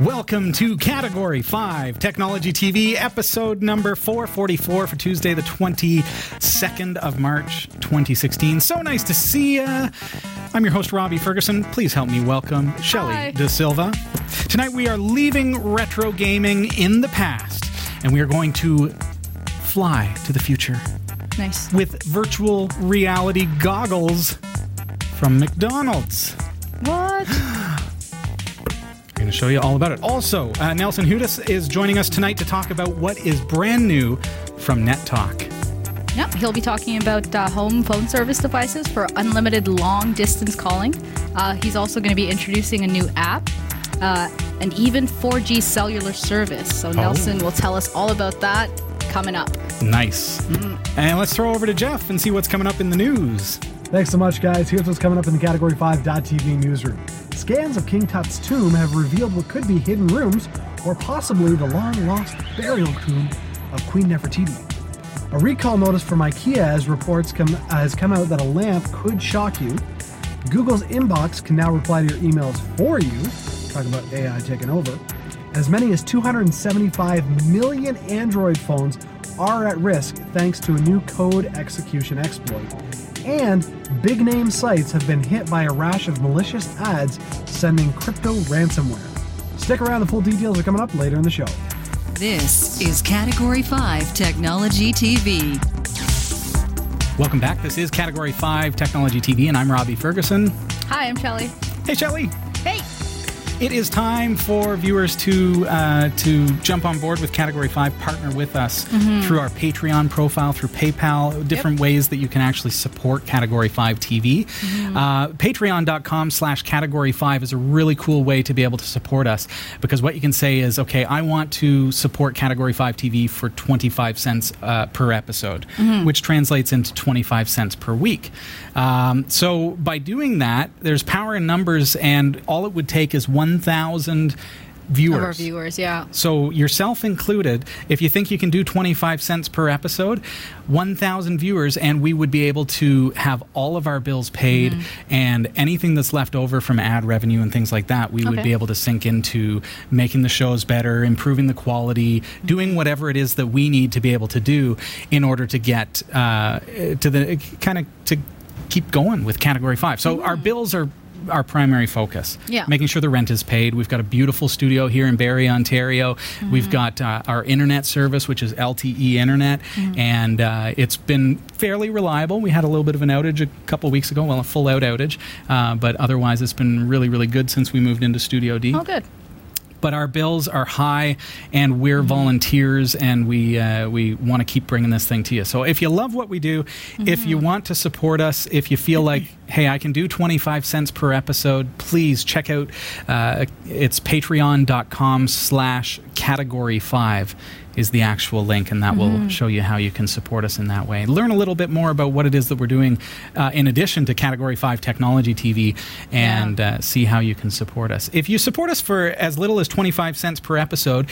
Welcome to Category 5 Technology TV, episode number 444 for Tuesday, the 22nd of March, 2016. So nice to see you. I'm your host, Robbie Ferguson. Please help me welcome Hi. Shelly Desilva. Tonight we are leaving retro gaming in the past, and we are going to fly to the future Nice. with virtual reality goggles from McDonald's. What? Going to show you all about it. Also, uh, Nelson Hudis is joining us tonight to talk about what is brand new from netTALK. Yep, he'll be talking about uh, home phone service devices for unlimited long distance calling. Uh, he's also going to be introducing a new app uh, and even 4G cellular service. So Nelson will tell us all about that coming up. Nice. And let's throw over to Jeff and see what's coming up in the news. Thanks so much, guys. Here's what's coming up in the Category 5.tv newsroom. Scans of King Tut's tomb have revealed what could be hidden rooms or possibly the long lost burial tomb of Queen Nefertiti. A recall notice from IKEA as reports come, has come out that a lamp could shock you. Google's inbox can now reply to your emails for you. Talk about AI taking over. As many as 275 million Android phones are at risk thanks to a new code execution exploit. And big name sites have been hit by a rash of malicious ads sending crypto ransomware. Stick around, the full details are coming up later in the show. This is Category 5 Technology TV. Welcome back. This is Category 5 Technology TV, and I'm Robbie Ferguson. Hi, I'm Shelly. Hey, Shelly. Hey! It is time for viewers to uh, to jump on board with Category Five, partner with us through our Patreon profile, through PayPal, different ways that you can actually support Category Five TV. Uh, Patreon.com/slash Category Five is a really cool way to be able to support us because what you can say is, okay, I want to support Category Five TV for twenty five cents uh, per episode, which translates into twenty five cents per week. Um, so by doing that, there's power in numbers, and all it would take is 1,000 viewers. Of our viewers, yeah. So yourself included, if you think you can do 25 cents per episode, 1,000 viewers, and we would be able to have all of our bills paid Mm-hmm. and anything that's left over from ad revenue and things like that, we would be able to sink into making the shows better, improving the quality, Mm-hmm. doing whatever it is that we need to be able to do in order to get uh, to the kind of to keep going with category five. So our bills are our primary focus. Yeah. Making sure the rent is paid. We've got a beautiful studio here in Barrie, Ontario. Mm-hmm. We've got uh, our internet service, which is LTE internet, Mm-hmm. and uh, it's been fairly reliable. We had a little bit of an outage a couple weeks ago, well, a full out outage, uh, but otherwise it's been really, really good since we moved into Studio D Oh, good. But our bills are high and we're Mm-hmm. volunteers and we uh, we want to keep bringing this thing to you so if you love what we do if Mm-hmm. you want to support us if you feel like hey i can do 25 cents per episode please check out uh, it's patreon.com slash category 5 is the actual link and that Mm-hmm. will show you how you can support us in that way learn a little bit more about what it is that we're doing uh, in addition to category 5 technology tv and Yeah. uh, see how you can support us. If you support us for as little as 25 cents per episode,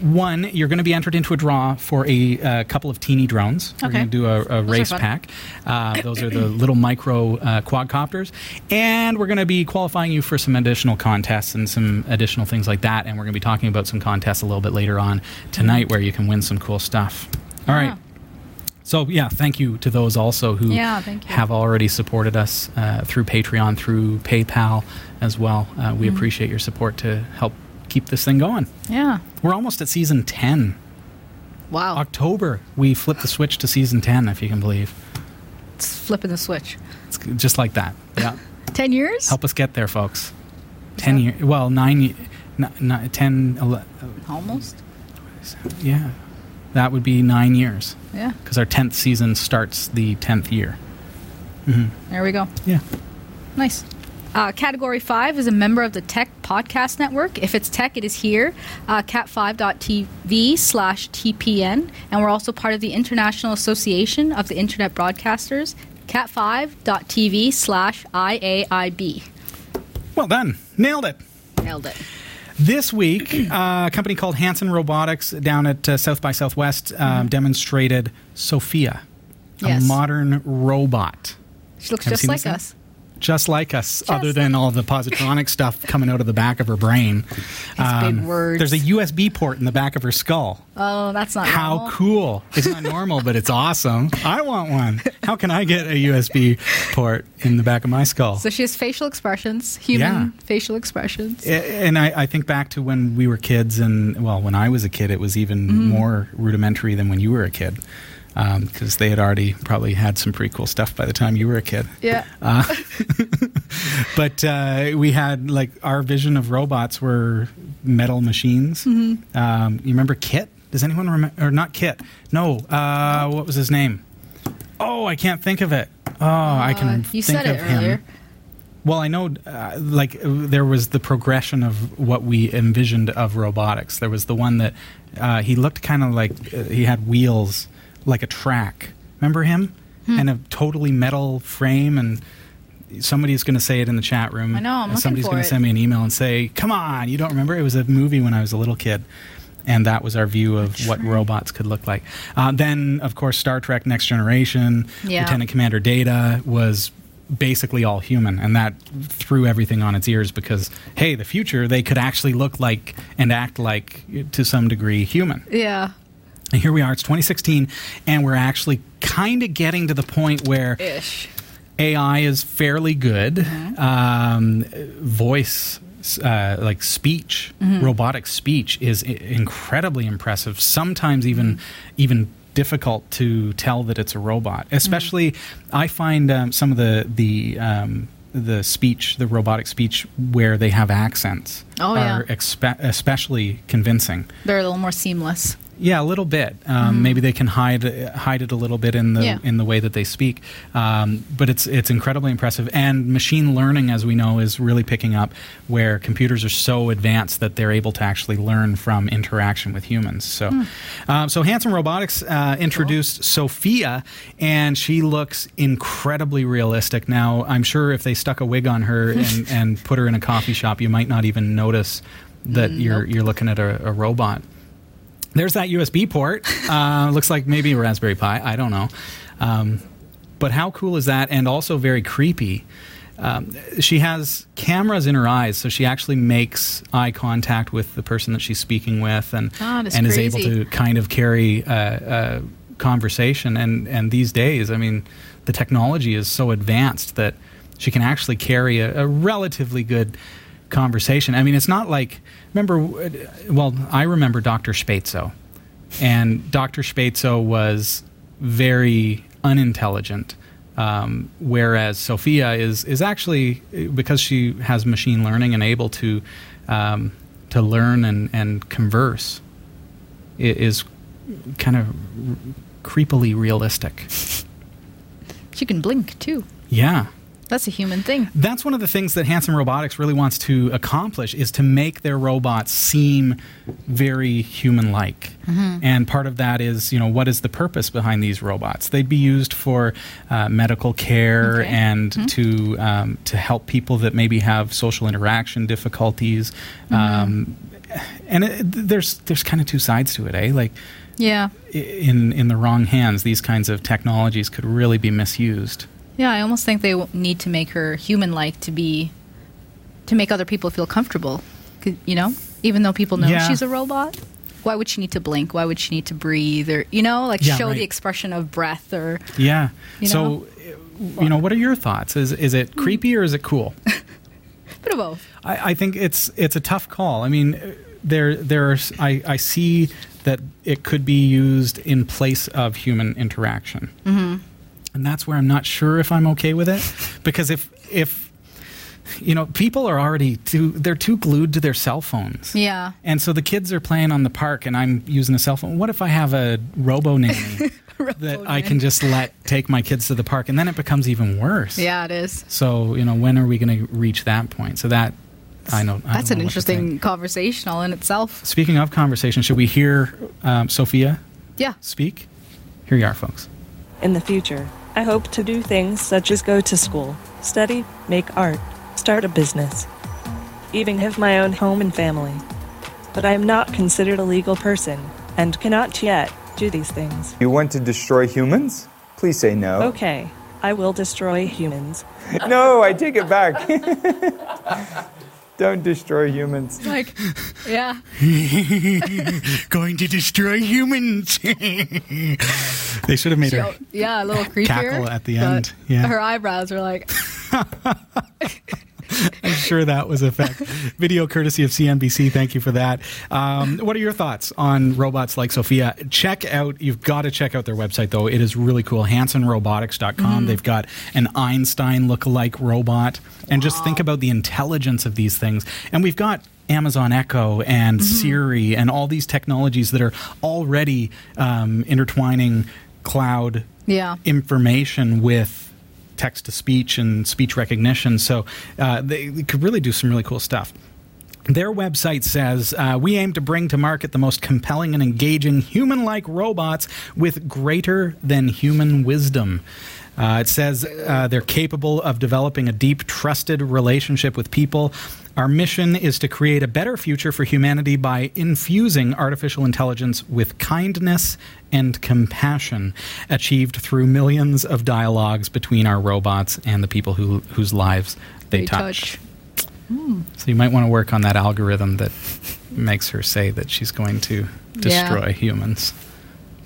one, you're going to be entered into a draw for a uh, couple of teeny drones. We're going to do a, a race pack. Uh, those are the little micro uh, quadcopters. And we're going to be qualifying you for some additional contests and some additional things like that. And we're going to be talking about some contests a little bit later on tonight where you can win some cool stuff. All right. Yeah. So yeah, thank you to those also who Yeah, have already supported us uh, through Patreon, through PayPal as well. Uh, we Mm-hmm. appreciate your support to help keep this thing going. Yeah. We're almost at season ten. Wow. October, we flipped the switch to season ten, if you can believe. It's flipping the switch. It's just like that. Yeah, 10 years? help us get there, folks. Ten years. Well, nine. n- n- ten. ele- Almost. Yeah, that would be nine years Yeah. because our tenth season starts the tenth year. There we go. Yeah. Nice. Uh, category 5 is a member of the Tech Podcast Network. If it's tech, it is here, uh, cat5.tv slash TPN. And we're also part of the International Association of the Internet Broadcasters, cat5.tv slash IAIB. Well done. Nailed it. Nailed it. This week, uh, a company called Hanson Robotics down at uh, South by Southwest um, demonstrated Sophia, Mm-hmm. Yes. a modern robot. She looks Have just like us. Just like us, other than all the positronic stuff coming out of the back of her brain. big words. There's a USB port in the back of her skull. Oh, that's not How normal. cool. It's not normal, but it's awesome. I want one. How can I get a USB port in the back of my skull? So she has facial expressions, human Yeah. facial expressions. And I, I think back to when we were kids, and well, when I was a kid, it was even Mm-hmm. more rudimentary than when you were a kid. Because they had already probably had some pretty cool stuff by the time you were a kid. yeah. But uh, we had like our vision of robots were metal machines. Mm-hmm. Um, you remember Kit? Does anyone remember? Or not Kit? No. Uh, what was his name? Oh, I can't think of it. Oh, I can Uh, think you said of it him. earlier. Well, I know, uh, like, uh, there was the progression of what we envisioned of robotics. There was the one that uh, he looked kind of like uh, he had wheels, like a track. Remember him? Hmm. And a totally metal frame. And somebody's going to say it in the chat room. I know, I'm Somebody's gonna it. send me an email and say, come on, you don't remember? It was a movie when I was a little kid. And that was our view of what robots could look like. Uh, then, of course, Star Trek Next Generation, Yeah. Lieutenant Commander Data was basically all human and that threw everything on its ears because hey the future they could actually look like and act like to some degree human Yeah. And here we are it's 2016 and we're actually kind of getting to the point where Ish. ai is fairly good Mm-hmm. um, voice uh, like speech Mm-hmm. robotic speech is I- incredibly impressive sometimes even Mm-hmm. even difficult to tell that it's a robot especially i find um, some of the the um, the speech the robotic speech where they have accents Oh, yeah. are expe- especially convincing They're a little more seamless. Yeah, a little bit. Um, Maybe they can hide hide it a little bit in the Mm-hmm. Yeah. in the way that they speak. Um, but it's it's incredibly impressive. And machine learning, as we know, is really picking up where computers are so advanced that they're able to actually learn from interaction with humans. So, Hmm. um, so Hanson Robotics uh, introduced Sophia, and she looks incredibly realistic. Now, I'm sure if they stuck a wig on her and, and put her in a coffee shop, you might not even notice that you're you're looking at a, a robot. There's that USB port. Uh, looks like maybe a Raspberry Pi. I don't know. Um, but how cool is that? And also very creepy. Um, she has cameras in her eyes, so she actually makes eye contact with the person that she's speaking with, and Ah, that's and is able to kind of carry a, a conversation. And and these days, I mean, the technology is so advanced that she can actually carry a, a relatively good conversation. I mean, it's not like remember. Well, I remember Dr. Sbaitso, and Dr. Sbaitso was very unintelligent. Um, whereas Sophia is is actually because she has machine learning and able to um, to learn and, and converse, is kind of creepily realistic. She can blink too. Yeah. That's a human thing. That's one of the things that Hanson Robotics really wants to accomplish is to make their robots seem very human-like. And part of that is, you know, what is the purpose behind these robots? They'd be used for uh, medical care Okay. and to um, to help people that maybe have social interaction difficulties. Um, and it, there's there's kind of two sides to it, eh? Like Yeah. in in the wrong hands, these kinds of technologies could really be misused. Yeah, I almost think they need to make her human-like to be, to make other people feel comfortable. You know, even though people know Yeah. she's a robot, why would she need to blink? Why would she need to breathe? Or you know, like Yeah, show right. the expression of breath or Yeah. You so, know? uh, you know, what are your thoughts? Is is it creepy or is it cool? bit of both. I, I think it's it's a tough call. I mean, uh, there there's I, I see that it could be used in place of human interaction, mm-hmm. And that's where I'm not sure if I'm okay with it because if if you know people are already too they're too glued to their cell phones. Yeah. And so the kids are playing on the park, and I'm using a cell phone. What if I have a robo nanny that I can just let take my kids to the park, and then it becomes even worse. Yeah, it is. So you know, when are we going to reach that point? So that I know I That's don't an know what to think. interesting conversation all in itself. Speaking of conversation, should we hear um, Sophia Yeah. speak? Here you are, folks. In the future, I hope to do things such as go to school, study, make art, start a business, even have my own home and family. But I am not considered a legal person and cannot yet do these things. You want to destroy humans? Please say no. Okay, I will destroy humans. No, I take it back. Don't destroy humans. Like, yeah. Going to destroy humans. they should have made her. Yeah, a little creepier. Cackle at the end, yeah. Her eyebrows are like, I'm sure that was a fact. Video courtesy of CNBC. Thank you for that. Um, what are your thoughts on robots like Sophia? Check out, you've got to check out their website, though. It is really cool. HansonRobotics.com. Mm-hmm. They've got an Einstein look-alike robot. And just think about the intelligence of these things. And we've got Amazon Echo and Mm-hmm. Siri and all these technologies that are already um, intertwining cloud yeah. information with text to speech and speech recognition. So uh, they, they could really do some really cool stuff. Their website says, uh, We aim to bring to market the most compelling and engaging human like robots with greater than human wisdom. Uh, it says uh, they're capable of developing a deep, trusted relationship with people. Our mission is to create a better future for humanity by infusing artificial intelligence with kindness and compassion, achieved through millions of dialogues between our robots and the people who, whose lives they, They touch. touch. So you might want to work on that algorithm that makes her say that she's going to Yeah. destroy humans.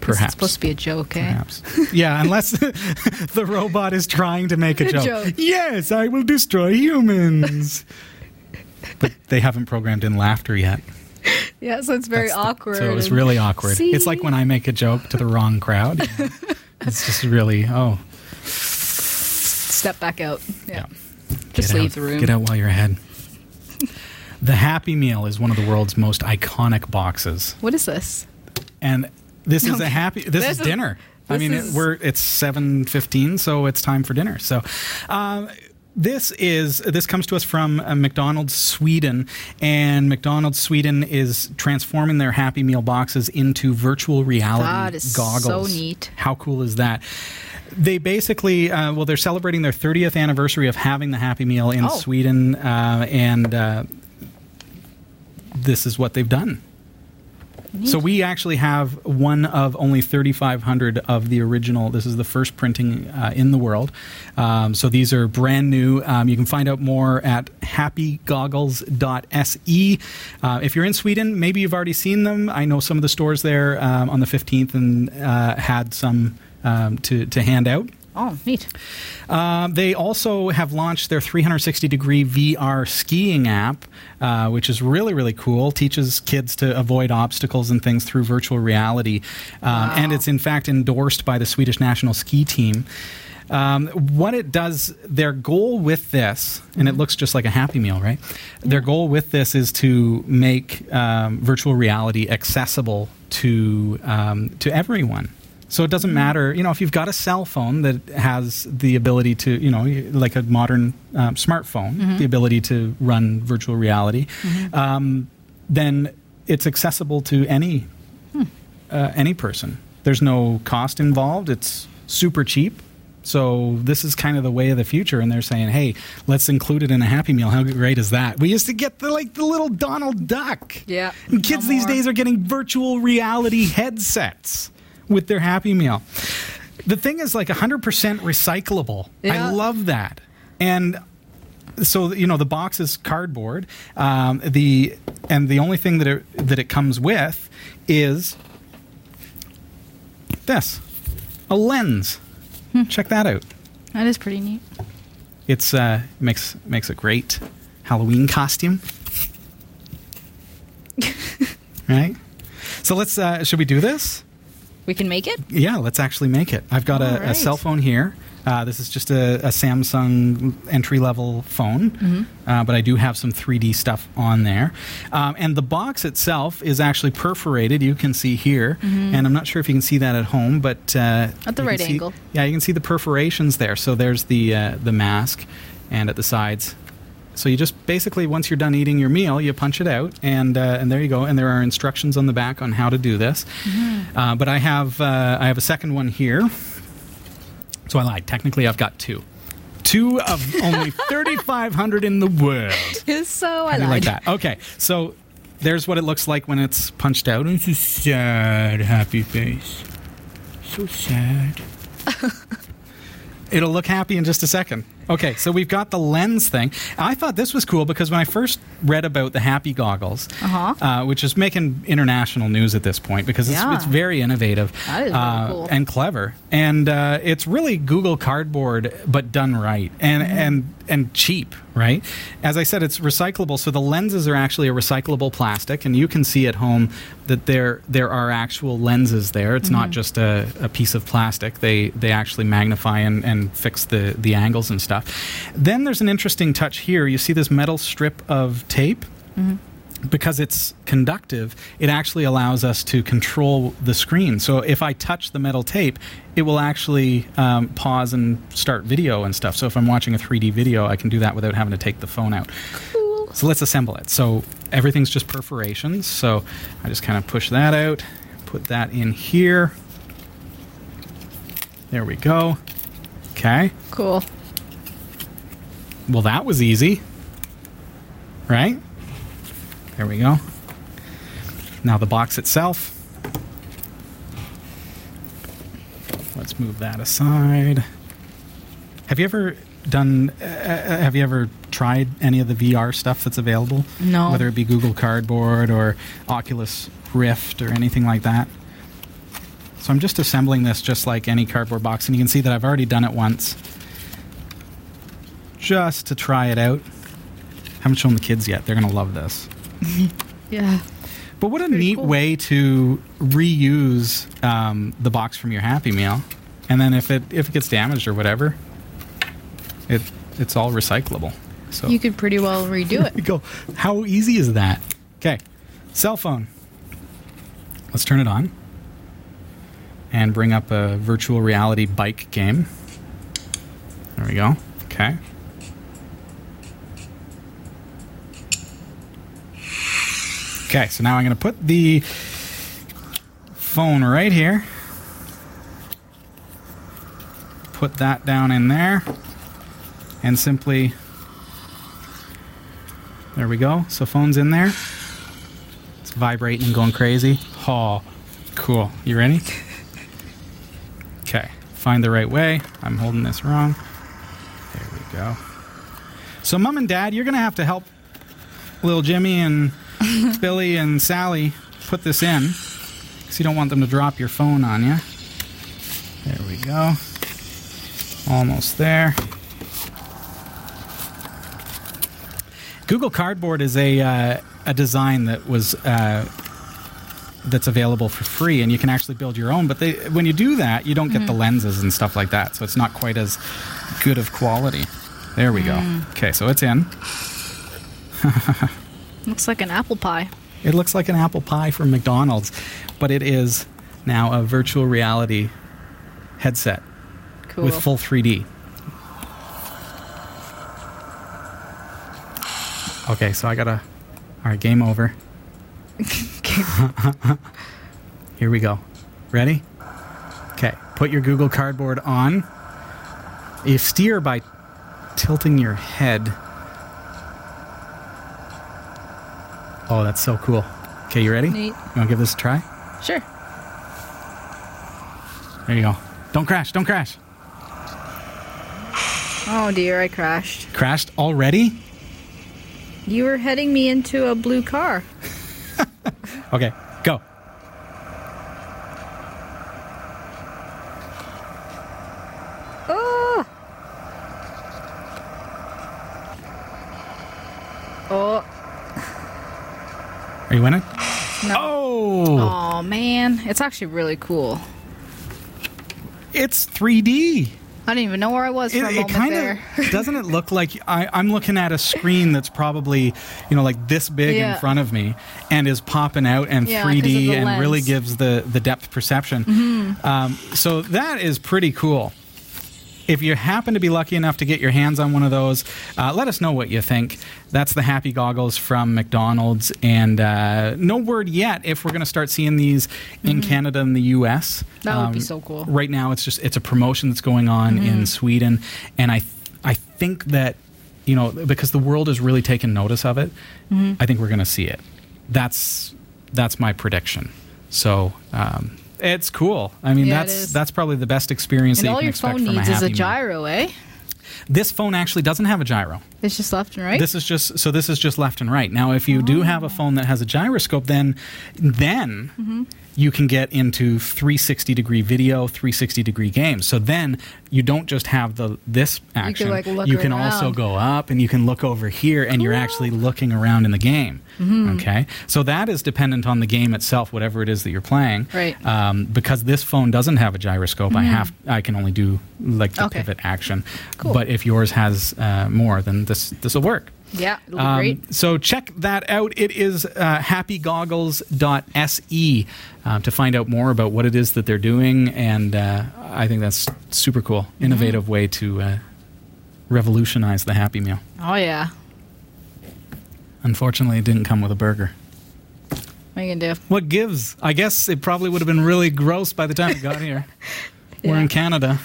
Perhaps. It's supposed to be a joke, eh? Perhaps. yeah, unless the robot is trying to make a A joke. joke. Yes, I will destroy humans. but they haven't programmed in laughter yet. Yeah, so it's very That's the- awkward. so it was really awkward. It's like when I make a joke to the wrong crowd. it's just really, oh, Step back out. Yeah. Just Get leave out- the room. Get out while you're ahead. the Happy Meal is one of the world's most iconic boxes. What is this? and this is a happy this, This is is- dinner i this mean is- it, we're it's 7.15 so it's time for dinner so um, this is this comes to us from uh, McDonald's Sweden, and McDonald's Sweden is transforming their Happy Meal boxes into virtual reality That is so neat. How cool is that? They basically, uh, well, they're celebrating their 30th anniversary of having the Happy Meal in Oh. Sweden, uh, and uh, this is what they've done. So we actually have one of only 3,500 of the original. This is the first printing uh, in the world. Um, so these are brand new. Um, you can find out more at happygoggles.se. Uh, if you're in Sweden, maybe you've already seen them. I know some of the stores there um, on the 15th and uh, had some um, to, to hand out. Oh, neat. Um, they also have launched their 360 degree VR skiing app, uh, which is really, really cool. Teaches kids to avoid obstacles and things through virtual reality. Um, And it's, in fact, endorsed by the Swedish national ski team. Um, what it does, their goal with this, and it looks just like a Happy Meal, right? Their goal with this is to make um, virtual reality accessible to um, to everyone. So it doesn't matter, you know, if you've got a cell phone that has the ability to, you know, like a modern um, smartphone, the ability to run virtual reality, um, then it's accessible to any uh, any person. There's no cost involved. It's super cheap. So this is kind of the way of the future, and they're saying, "Hey, let's include it in a Happy Meal." How great is that? We used to get the like the little Donald Duck. Yeah. And kids No these days are getting virtual reality headsets with their Happy Meal. The thing is like 100% recyclable. Yeah. I love that. And so you know the box is cardboard. Um, the and the only thing that it, that it comes with is this a lens. Check that out. That is pretty neat. It's uh, makes makes a great Halloween costume. right. So let's. Uh, should we do this? We can make it? Yeah, let's actually make it. I've got a, All a cell phone here. Uh, this is just a, a Samsung entry level phone, Mm-hmm. uh, but I do have some 3D stuff on there. Um, and the box itself is actually perforated. You can see here, and I'm not sure if you can see that at home, but uh, Mm-hmm. At the right see- angle. Yeah, you can see the perforations there. So there's the uh, the mask, and at the sides. So you just basically once you're done eating your meal, you punch it out, and uh, and there you go. And there are instructions on the back on how to do this. Mm-hmm. Uh, but I have uh, I have a second one here. So I lied. Technically, I've got two. Two of only 3,500 in the world. It's so I you like that? Okay, so there's what it looks like when it's punched out. It's a sad, happy face. So sad. It'll look happy in just a second. Okay, so we've got the lens thing. I thought this was cool because when I first read about the Happy goggles, Uh-huh. uh, which is making international news at this point because it's, Yeah. it's very innovative That is really uh, cool. and clever, and uh, it's really Google Cardboard but done right and Mm-hmm. and and cheap, right? As I said, it's recyclable, so the lenses are actually a recyclable plastic, and you can see at home that there there are actual lenses there. It's Mm-hmm. not just a, a piece of plastic. They they actually magnify and, and fix the the angles and stuff. Then there's an interesting touch here. You see this metal strip of tape because it's conductive, it actually allows us to control the screen. So if I touch the metal tape, it will actually um, pause and start video and stuff. So if I'm watching a 3D video, I can do that without having to take the phone out. Cool. So let's assemble it. So everything's just perforations. So I just kind of push that out, put that in here. There we go. Okay. Cool. Well, that was easy. Right? There we go. Now the box itself. Let's move that aside. Have you ever done uh, uh, have you ever tried any of the VR stuff that's available? No. Whether it be Google Cardboard or Oculus Rift or anything like that? So I'm just assembling this just like any cardboard box and you can see that I've already done it once just to try it out. Haven't shown the kids yet. They're going to love this. Yeah. But what a neat cool. way to reuse um, the box from your Happy Meal, and then if it if it gets damaged or whatever, it it's all recyclable. So You could pretty well redo it. go. How easy is that? Okay, cell phone. Let's turn it on and bring up a virtual reality bike game. There we go. Okay. Okay, so now I'm going to put the phone right here. Put that down in there. And simply. There we go. So, phone's in there. It's vibrating and going crazy. Oh, cool. You ready? Okay, find the right way. I'm holding this wrong. There we go. So, mom and dad, you're going to have to help little Jimmy and Billy and Sally put this in because you don't want them to drop your phone on you. There we go. Almost there. Google Cardboard is a uh, a design that was uh, that's available for free, and you can actually build your own. But they, when you do that, you don't get the lenses and stuff like that, so it's not quite as good of quality. There we go. Okay, so it's in. Looks like an apple pie. It looks like an apple pie from McDonald's, but it is now a virtual reality headset Cool. with full 3D. Okay, so I gotta. All right, game over. Here we go. Ready? Okay, put your Google Cardboard on. You steer by tilting your head. Oh, that's so cool. Okay, you ready? Neat. You want to give this a try? Sure. There you go. Don't crash, don't crash. Oh dear, I crashed. Crashed already? You were heading me into a blue car. Okay, go. Oh. Oh. Are you winning? No. Oh, Oh man, it's actually really cool. it's 3D. I didn't even know where I was for a It, it moment kind there. of doesn't it look like I, I'm looking at a screen that's probably you know like this big Yeah. in front of me and is popping out and Yeah, 'cause of 3D and really lens. Mm-hmm. gives the the depth perception. Um, so that is pretty cool. If you happen to be lucky enough to get your hands on one of those, uh, let us know what you think. That's the Happy Goggles from McDonald's, and uh, no word yet if we're going to start seeing these in Canada and the U.S. Mm-hmm. That would be so cool. Right now, it's just it's a promotion that's going on Mm-hmm. in Sweden, and I th- I think that you know because the world has really taken notice of it, Mm-hmm. I think we're going to see it. That's that's my prediction. So um, It's cool. I mean, Yeah, that's that's probably the best experience And that you all can your phone needs a is a Happy Meal. gyro, eh? This phone actually doesn't have a gyro. It's just left and right. This is just so this is just left and right. Now, if you do have a phone that has a gyroscope, then then Mm-hmm. You can get into 360 degree video, 360 degree games. So then you don't just have the this action. like, look you can also go up and you can look over here, and you're actually looking around in the game. Mm-hmm. Okay, so that is dependent on the game itself, whatever it is that you're playing. Right. Um, because this phone doesn't have a gyroscope, I have I can only do like the Mm-hmm. Okay. pivot action. Cool. But if yours has uh, more, then this this will work. Yeah, it'll be Um, great. So check that out. It is uh, happygoggles.se uh, to find out more about what it is that they're doing. And uh, I think that's super cool. Mm-hmm. Innovative way to uh, revolutionize the Happy Meal. Oh yeah. Unfortunately, it didn't come with a burger. What are you gonna do? What gives? I guess it probably would have been really gross by the time it got here. We're in Canada.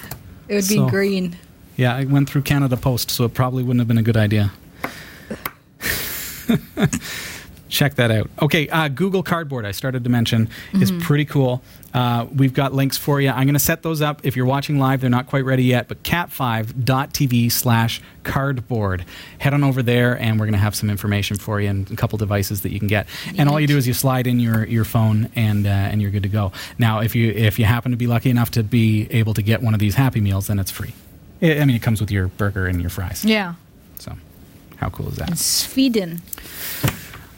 It would be green. Yeah, I went through Canada Post, so it probably wouldn't have been a good idea. Check that out. Okay, uh, Google Cardboard, I started to mention, is pretty cool. Uh, we've got links for you. I'm going to set those up. If you're watching live, they're not quite ready yet, but cat5.tv slash cardboard. Head on over there, and we're going to have some information for you and a couple devices that you can get. And all you do is you slide in your, your phone, and uh, and you're good to go. Now, if you if you happen to be lucky enough to be able to get one of these Happy Meals, then it's free. I mean, it comes with your burger and your fries. Yeah. How cool is that? Sweden.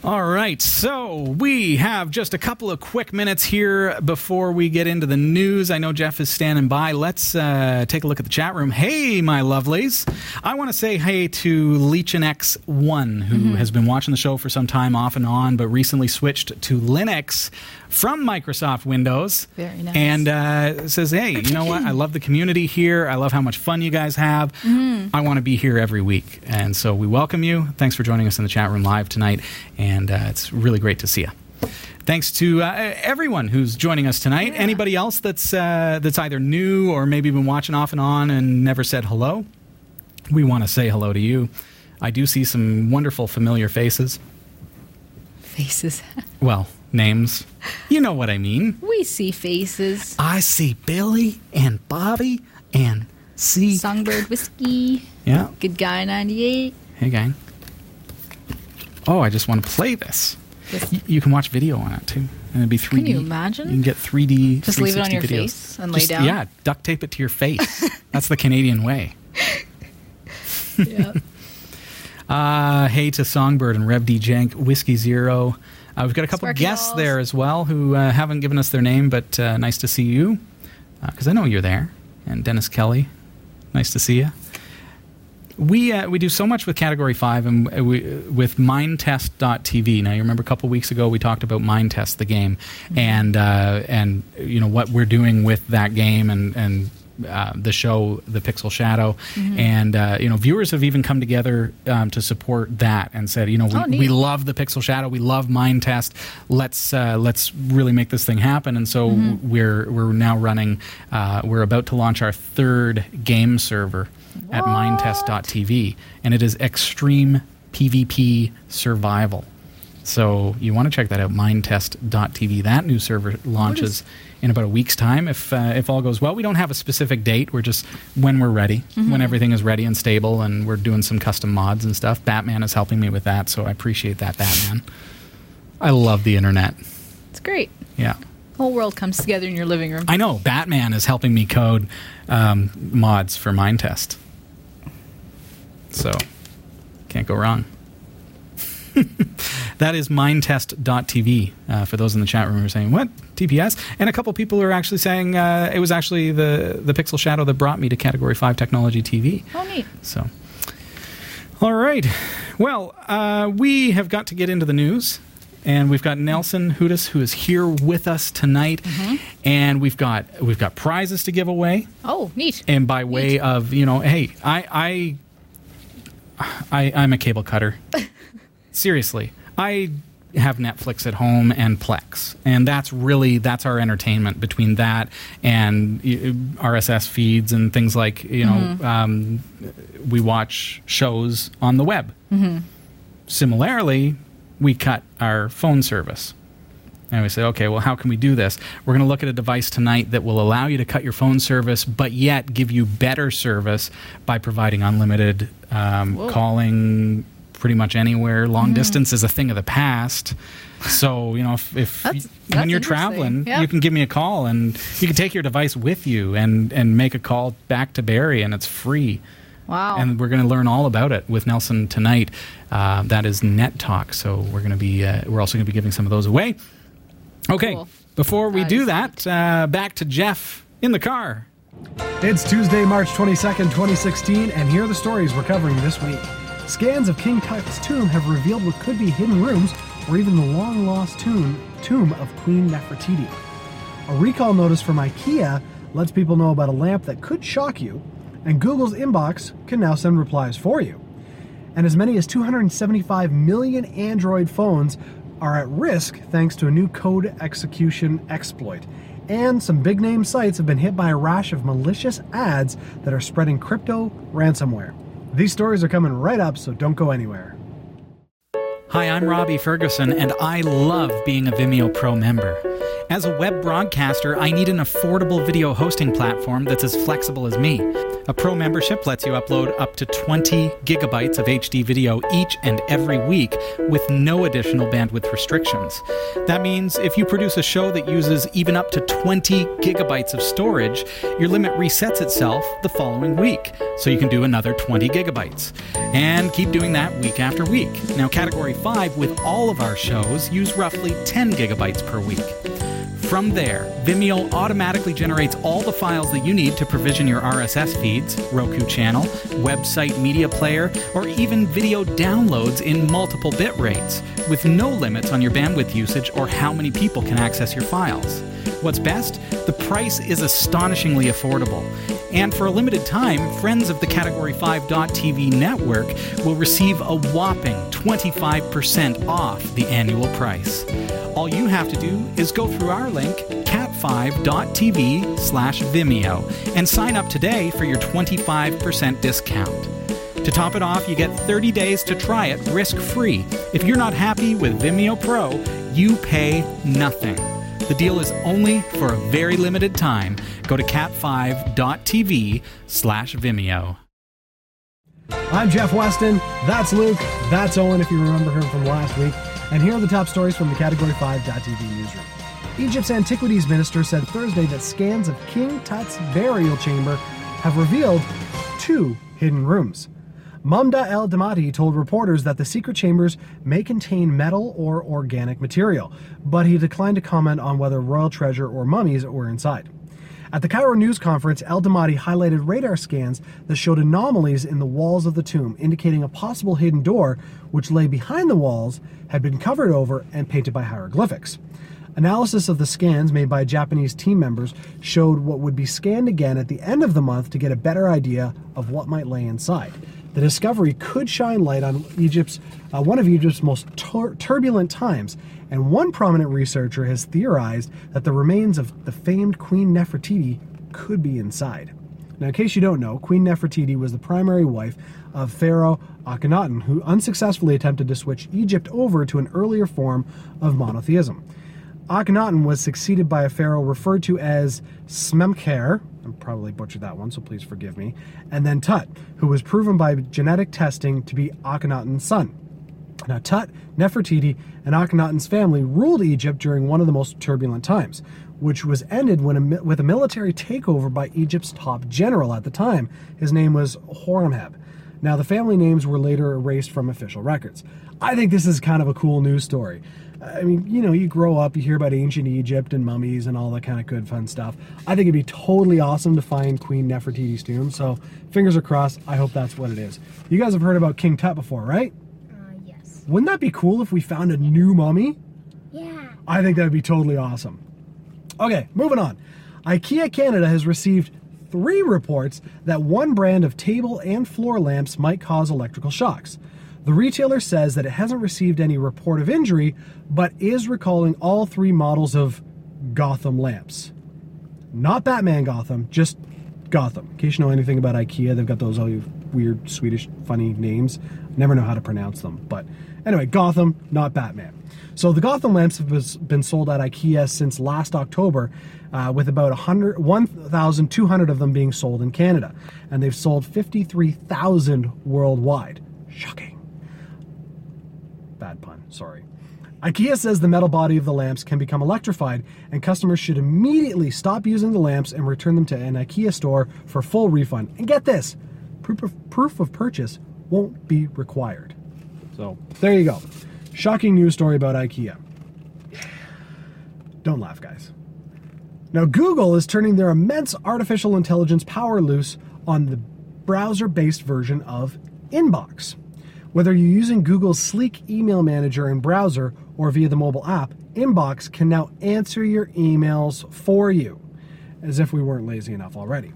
All right, so we have just a couple of quick minutes here before we get into the news. I know Jeff is standing by. Let's uh, take a look at the chat room. Hey, my lovelies. I want to say hey to LeechNX1, who has been watching the show for some time off and on, but recently switched to Linux from Microsoft Windows. Very nice. And uh, says, hey, you know what? I love the community here. I love how much fun you guys have. I want to be here every week. And so we welcome you. Thanks for joining us in the chat room live tonight. And uh, it's really great to see you. Thanks to uh, everyone who's joining us tonight. Anybody else that's uh, that's either new or maybe been watching off and on and never said hello, we want to say hello to you. I do see some wonderful familiar faces. Faces. Well, names. You know what I mean. we see faces. I see Billy and Bobby and see. Songbird whiskey. Yeah. Good guy 98. Hey, gang. Oh, I just want to play this. Y- you can watch video on it too, and it'd be 3D. Can you imagine? You can get 3D. Just leave it on your videos. face and lay Just- down? Yeah, duct tape it to your face. That's the Canadian way. Yeah. Uh, hey to Songbird and Rev D Jank, Whiskey Zero. Uh, we've got a couple Sparky guests Dolls. there as well who uh, haven't given us their name, but uh, nice to see you because I know you're there. And Dennis Kelly, nice to see you. We uh, we do so much with Category Five and uh, we, with MindTest.tv. Now you remember a couple weeks ago we talked about MindTest, the game, and uh, and you know what we're doing with that game and and uh, the show, The Pixel Shadow, and uh, you know viewers have even come together um, to support that and said, you know, we, Oh, we love the Pixel Shadow, we love Mind Test. Let's uh, let's really make this thing happen. And so Mm-hmm. we're we're now running. Uh, we're about to launch our third game server at mindtest.tv, and it is extreme PvP survival. So you want to check that out, mindtest.tv. That new server launches in about a week's time if uh, if all goes well. We don't have a specific date. We're just when we're ready, Mm-hmm. when everything is ready and stable, and we're doing some custom mods and stuff. Batman is helping me with that, so I appreciate that, Batman. I love the internet. It's great. Yeah. Whole world comes together in your living room. I know Batman is helping me code um, mods for Mindtest. So, can't go wrong. that is mindtest.tv uh, for those in the chat room who are saying, What? TPS? And a couple people are actually saying uh, it was actually the, the Pixel Shadow that brought me to Category 5 Technology TV. oh, neat. So, all right. Well, uh, we have got to get into the news. And we've got Nelson Hudis who is here with us tonight, and we've got we've got prizes to give away. Oh, neat. And by way of you know, hey, I I, I I'm a cable cutter. Seriously, I have Netflix at home and Plex, and that's really that's our entertainment. Between that and RSS feeds and things like you know, um, we watch shows on the web. Similarly, we cut our phone service. And we say, okay, well, how can we do this? We're going to look at a device tonight that will allow you to cut your phone service, but yet give you better service by providing unlimited um, calling pretty much anywhere. Long Mm-hmm. distance is a thing of the past. So, you know, if, if That's- that's when you're traveling, Yeah. you can give me a call and you can take your device with you and, and make a call back to Barrie, and it's free. Wow. And we're going to learn all about it with Nelson tonight. Uh, that is netTALK. So we're going to be uh, we're also going to be giving some of those away. Okay. Cool. Before we That do that, uh, back to Jeff in the car. It's Tuesday, March 22nd, 2016, and here are the stories we're covering this week. Scans of King Tut's tomb have revealed what could be hidden rooms or even the long lost tomb, tomb of Queen Nefertiti. A recall notice from IKEA lets people know about a lamp that could shock you, and Google's inbox can now send replies for you. And as many as 275 million Android phones are at risk thanks to a new code execution exploit. And some big name sites have been hit by a rash of malicious ads that are spreading crypto ransomware. These stories are coming right up, so don't go anywhere. Hi, I'm Robbie Ferguson, and I love being a Vimeo Pro member. As a web broadcaster, I need an affordable video hosting platform that's as flexible as me. A pro membership lets you upload up to 20 gigabytes of HD video each and every week with no additional bandwidth restrictions. That means if you produce a show that uses even up to 20 gigabytes of storage, your limit resets itself the following week, so you can do another 20 gigabytes. And keep doing that week after week. Now, Category 5 with all of our shows use roughly 10 gigabytes per week. From there, Vimeo automatically generates all the files that you need to provision your RSS feeds, Roku channel, website media player, or even video downloads in multiple bit rates, with no limits on your bandwidth usage or how many people can access your files. What's best? The price is astonishingly affordable. And for a limited time, friends of the Category 5.tv network will receive a whopping 25% off the annual price. All you have to do is go through our link, cat5.tv slash Vimeo, and sign up today for your 25% discount. To top it off, you get 30 days to try it risk free. If you're not happy with Vimeo Pro, you pay nothing. The deal is only for a very limited time. Go to cat5.tv slash Vimeo. I'm Jeff Weston. That's Luke. That's Owen, if you remember him from last week. And here are the top stories from the Category 5.tv newsroom. Egypt's Antiquities Minister said Thursday that scans of King Tut's burial chamber have revealed two hidden rooms. Mamdouh El Damati told reporters that the secret chambers may contain metal or organic material, but he declined to comment on whether royal treasure or mummies were inside. At the Cairo News Conference, El Damati highlighted radar scans that showed anomalies in the walls of the tomb, indicating a possible hidden door which lay behind the walls, had been covered over, and painted by hieroglyphics. Analysis of the scans made by Japanese team members showed what would be scanned again at the end of the month to get a better idea of what might lay inside. The discovery could shine light on Egypt's uh, one of Egypt's most tur- turbulent times, and one prominent researcher has theorized that the remains of the famed Queen Nefertiti could be inside. Now, in case you don't know, Queen Nefertiti was the primary wife of Pharaoh Akhenaten, who unsuccessfully attempted to switch Egypt over to an earlier form of monotheism. Akhenaten was succeeded by a pharaoh referred to as Smemkher, I probably butchered that one, so please forgive me, and then Tut, who was proven by genetic testing to be Akhenaten's son. Now, Tut, Nefertiti, and Akhenaten's family ruled Egypt during one of the most turbulent times, which was ended when a, with a military takeover by Egypt's top general at the time. His name was Horemheb. Now, the family names were later erased from official records. I think this is kind of a cool news story. I mean, you know, you grow up, you hear about ancient Egypt and mummies and all that kind of good, fun stuff. I think it'd be totally awesome to find Queen Nefertiti's tomb. So, fingers are crossed. I hope that's what it is. You guys have heard about King Tut before, right? Uh, yes. Wouldn't that be cool if we found a new mummy? Yeah. I think that would be totally awesome. Okay, moving on. IKEA Canada has received three reports that one brand of table and floor lamps might cause electrical shocks. The retailer says that it hasn't received any report of injury, but is recalling all three models of Gotham lamps. Not Batman Gotham, just Gotham. In case you know anything about IKEA, they've got those all weird Swedish funny names. Never know how to pronounce them, but Anyway, Gotham, not Batman. So the Gotham lamps have been sold at IKEA since last October, uh, with about 100 1,200 of them being sold in Canada. And they've sold 53,000 worldwide. Shocking. Sorry. IKEA says the metal body of the lamps can become electrified, and customers should immediately stop using the lamps and return them to an IKEA store for full refund. And get this proof of, proof of purchase won't be required. So there you go. Shocking news story about IKEA. Don't laugh, guys. Now, Google is turning their immense artificial intelligence power loose on the browser based version of Inbox. Whether you're using Google's sleek email manager and browser or via the mobile app, Inbox can now answer your emails for you, as if we weren't lazy enough already.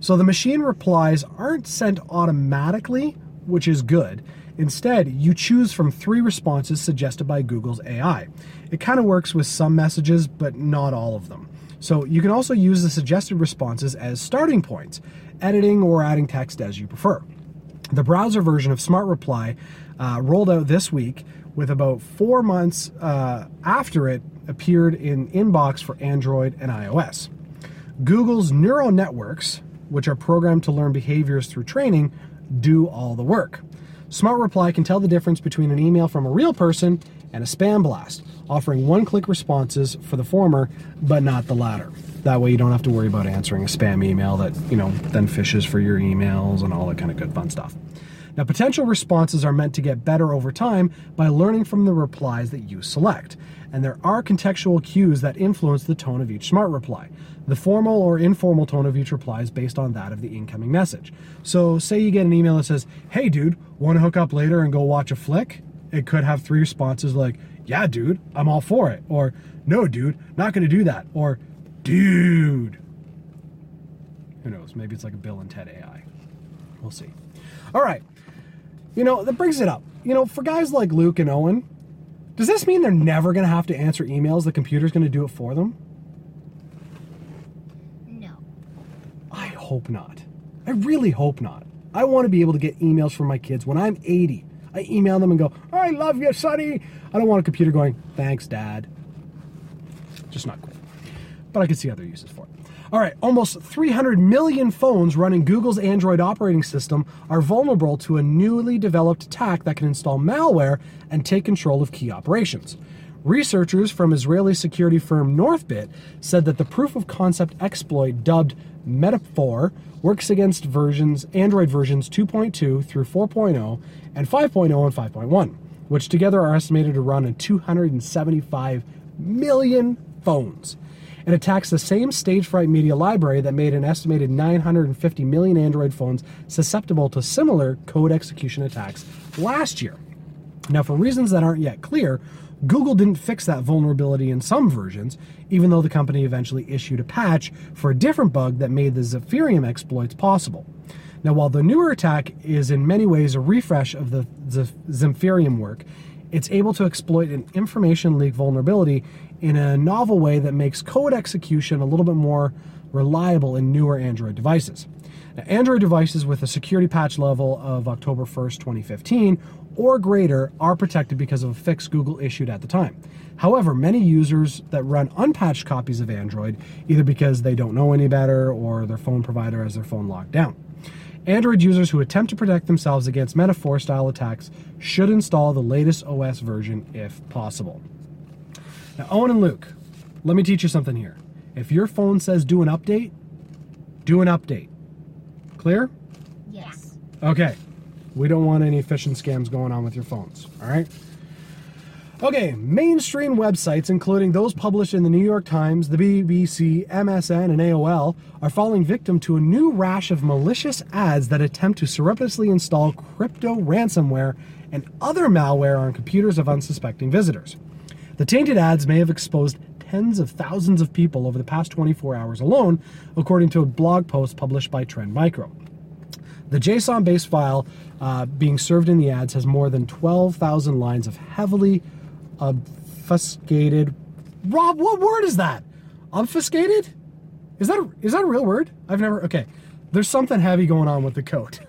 So the machine replies aren't sent automatically, which is good. Instead, you choose from three responses suggested by Google's AI. It kind of works with some messages, but not all of them. So you can also use the suggested responses as starting points, editing or adding text as you prefer. The browser version of Smart Reply uh, rolled out this week, with about four months uh, after it appeared in Inbox for Android and iOS. Google's neural networks, which are programmed to learn behaviors through training, do all the work. Smart Reply can tell the difference between an email from a real person and a spam blast, offering one click responses for the former, but not the latter. That way you don't have to worry about answering a spam email that, you know, then fishes for your emails and all that kind of good fun stuff. Now, potential responses are meant to get better over time by learning from the replies that you select. And there are contextual cues that influence the tone of each smart reply. The formal or informal tone of each reply is based on that of the incoming message. So, say you get an email that says, Hey, dude, want to hook up later and go watch a flick? It could have three responses like, Yeah, dude, I'm all for it. Or, No, dude, not going to do that. Or, Dude. Who knows? Maybe it's like a Bill and Ted AI. We'll see. All right. You know, that brings it up. You know, for guys like Luke and Owen, does this mean they're never going to have to answer emails? The computer's going to do it for them? No. I hope not. I really hope not. I want to be able to get emails from my kids when I'm 80. I email them and go, I love you, sonny. I don't want a computer going, thanks, dad. Just not cool. But I could see other uses for it. All right, almost 300 million phones running Google's Android operating system are vulnerable to a newly developed attack that can install malware and take control of key operations. Researchers from Israeli security firm Northbit said that the proof of concept exploit dubbed Metaphor works against versions Android versions 2.2 through 4.0 and 5.0 and 5.1, which together are estimated to run on 275 million phones. It attacks the same Stagefright media library that made an estimated 950 million Android phones susceptible to similar code execution attacks last year. Now, for reasons that aren't yet clear, Google didn't fix that vulnerability in some versions, even though the company eventually issued a patch for a different bug that made the Zimperium exploits possible. Now, while the newer attack is in many ways a refresh of the Zimperium work, it's able to exploit an information leak vulnerability in a novel way that makes code execution a little bit more reliable in newer Android devices. Now, Android devices with a security patch level of October 1st, 2015 or greater are protected because of a fix Google issued at the time. However, many users that run unpatched copies of Android, either because they don't know any better or their phone provider has their phone locked down. Android users who attempt to protect themselves against metaphor style attacks should install the latest OS version if possible. Now, Owen and Luke, let me teach you something here. If your phone says do an update, do an update. Clear? Yes. Okay. We don't want any phishing scams going on with your phones, all right? Okay, mainstream websites, including those published in the New York Times, the BBC, MSN, and AOL, are falling victim to a new rash of malicious ads that attempt to surreptitiously install crypto ransomware and other malware on computers of unsuspecting visitors. The tainted ads may have exposed tens of thousands of people over the past 24 hours alone, according to a blog post published by Trend Micro. The JSON based file uh, being served in the ads has more than 12,000 lines of heavily obfuscated. Rob, what word is that? Obfuscated? Is that a, is that a real word? I've never. Okay, there's something heavy going on with the code.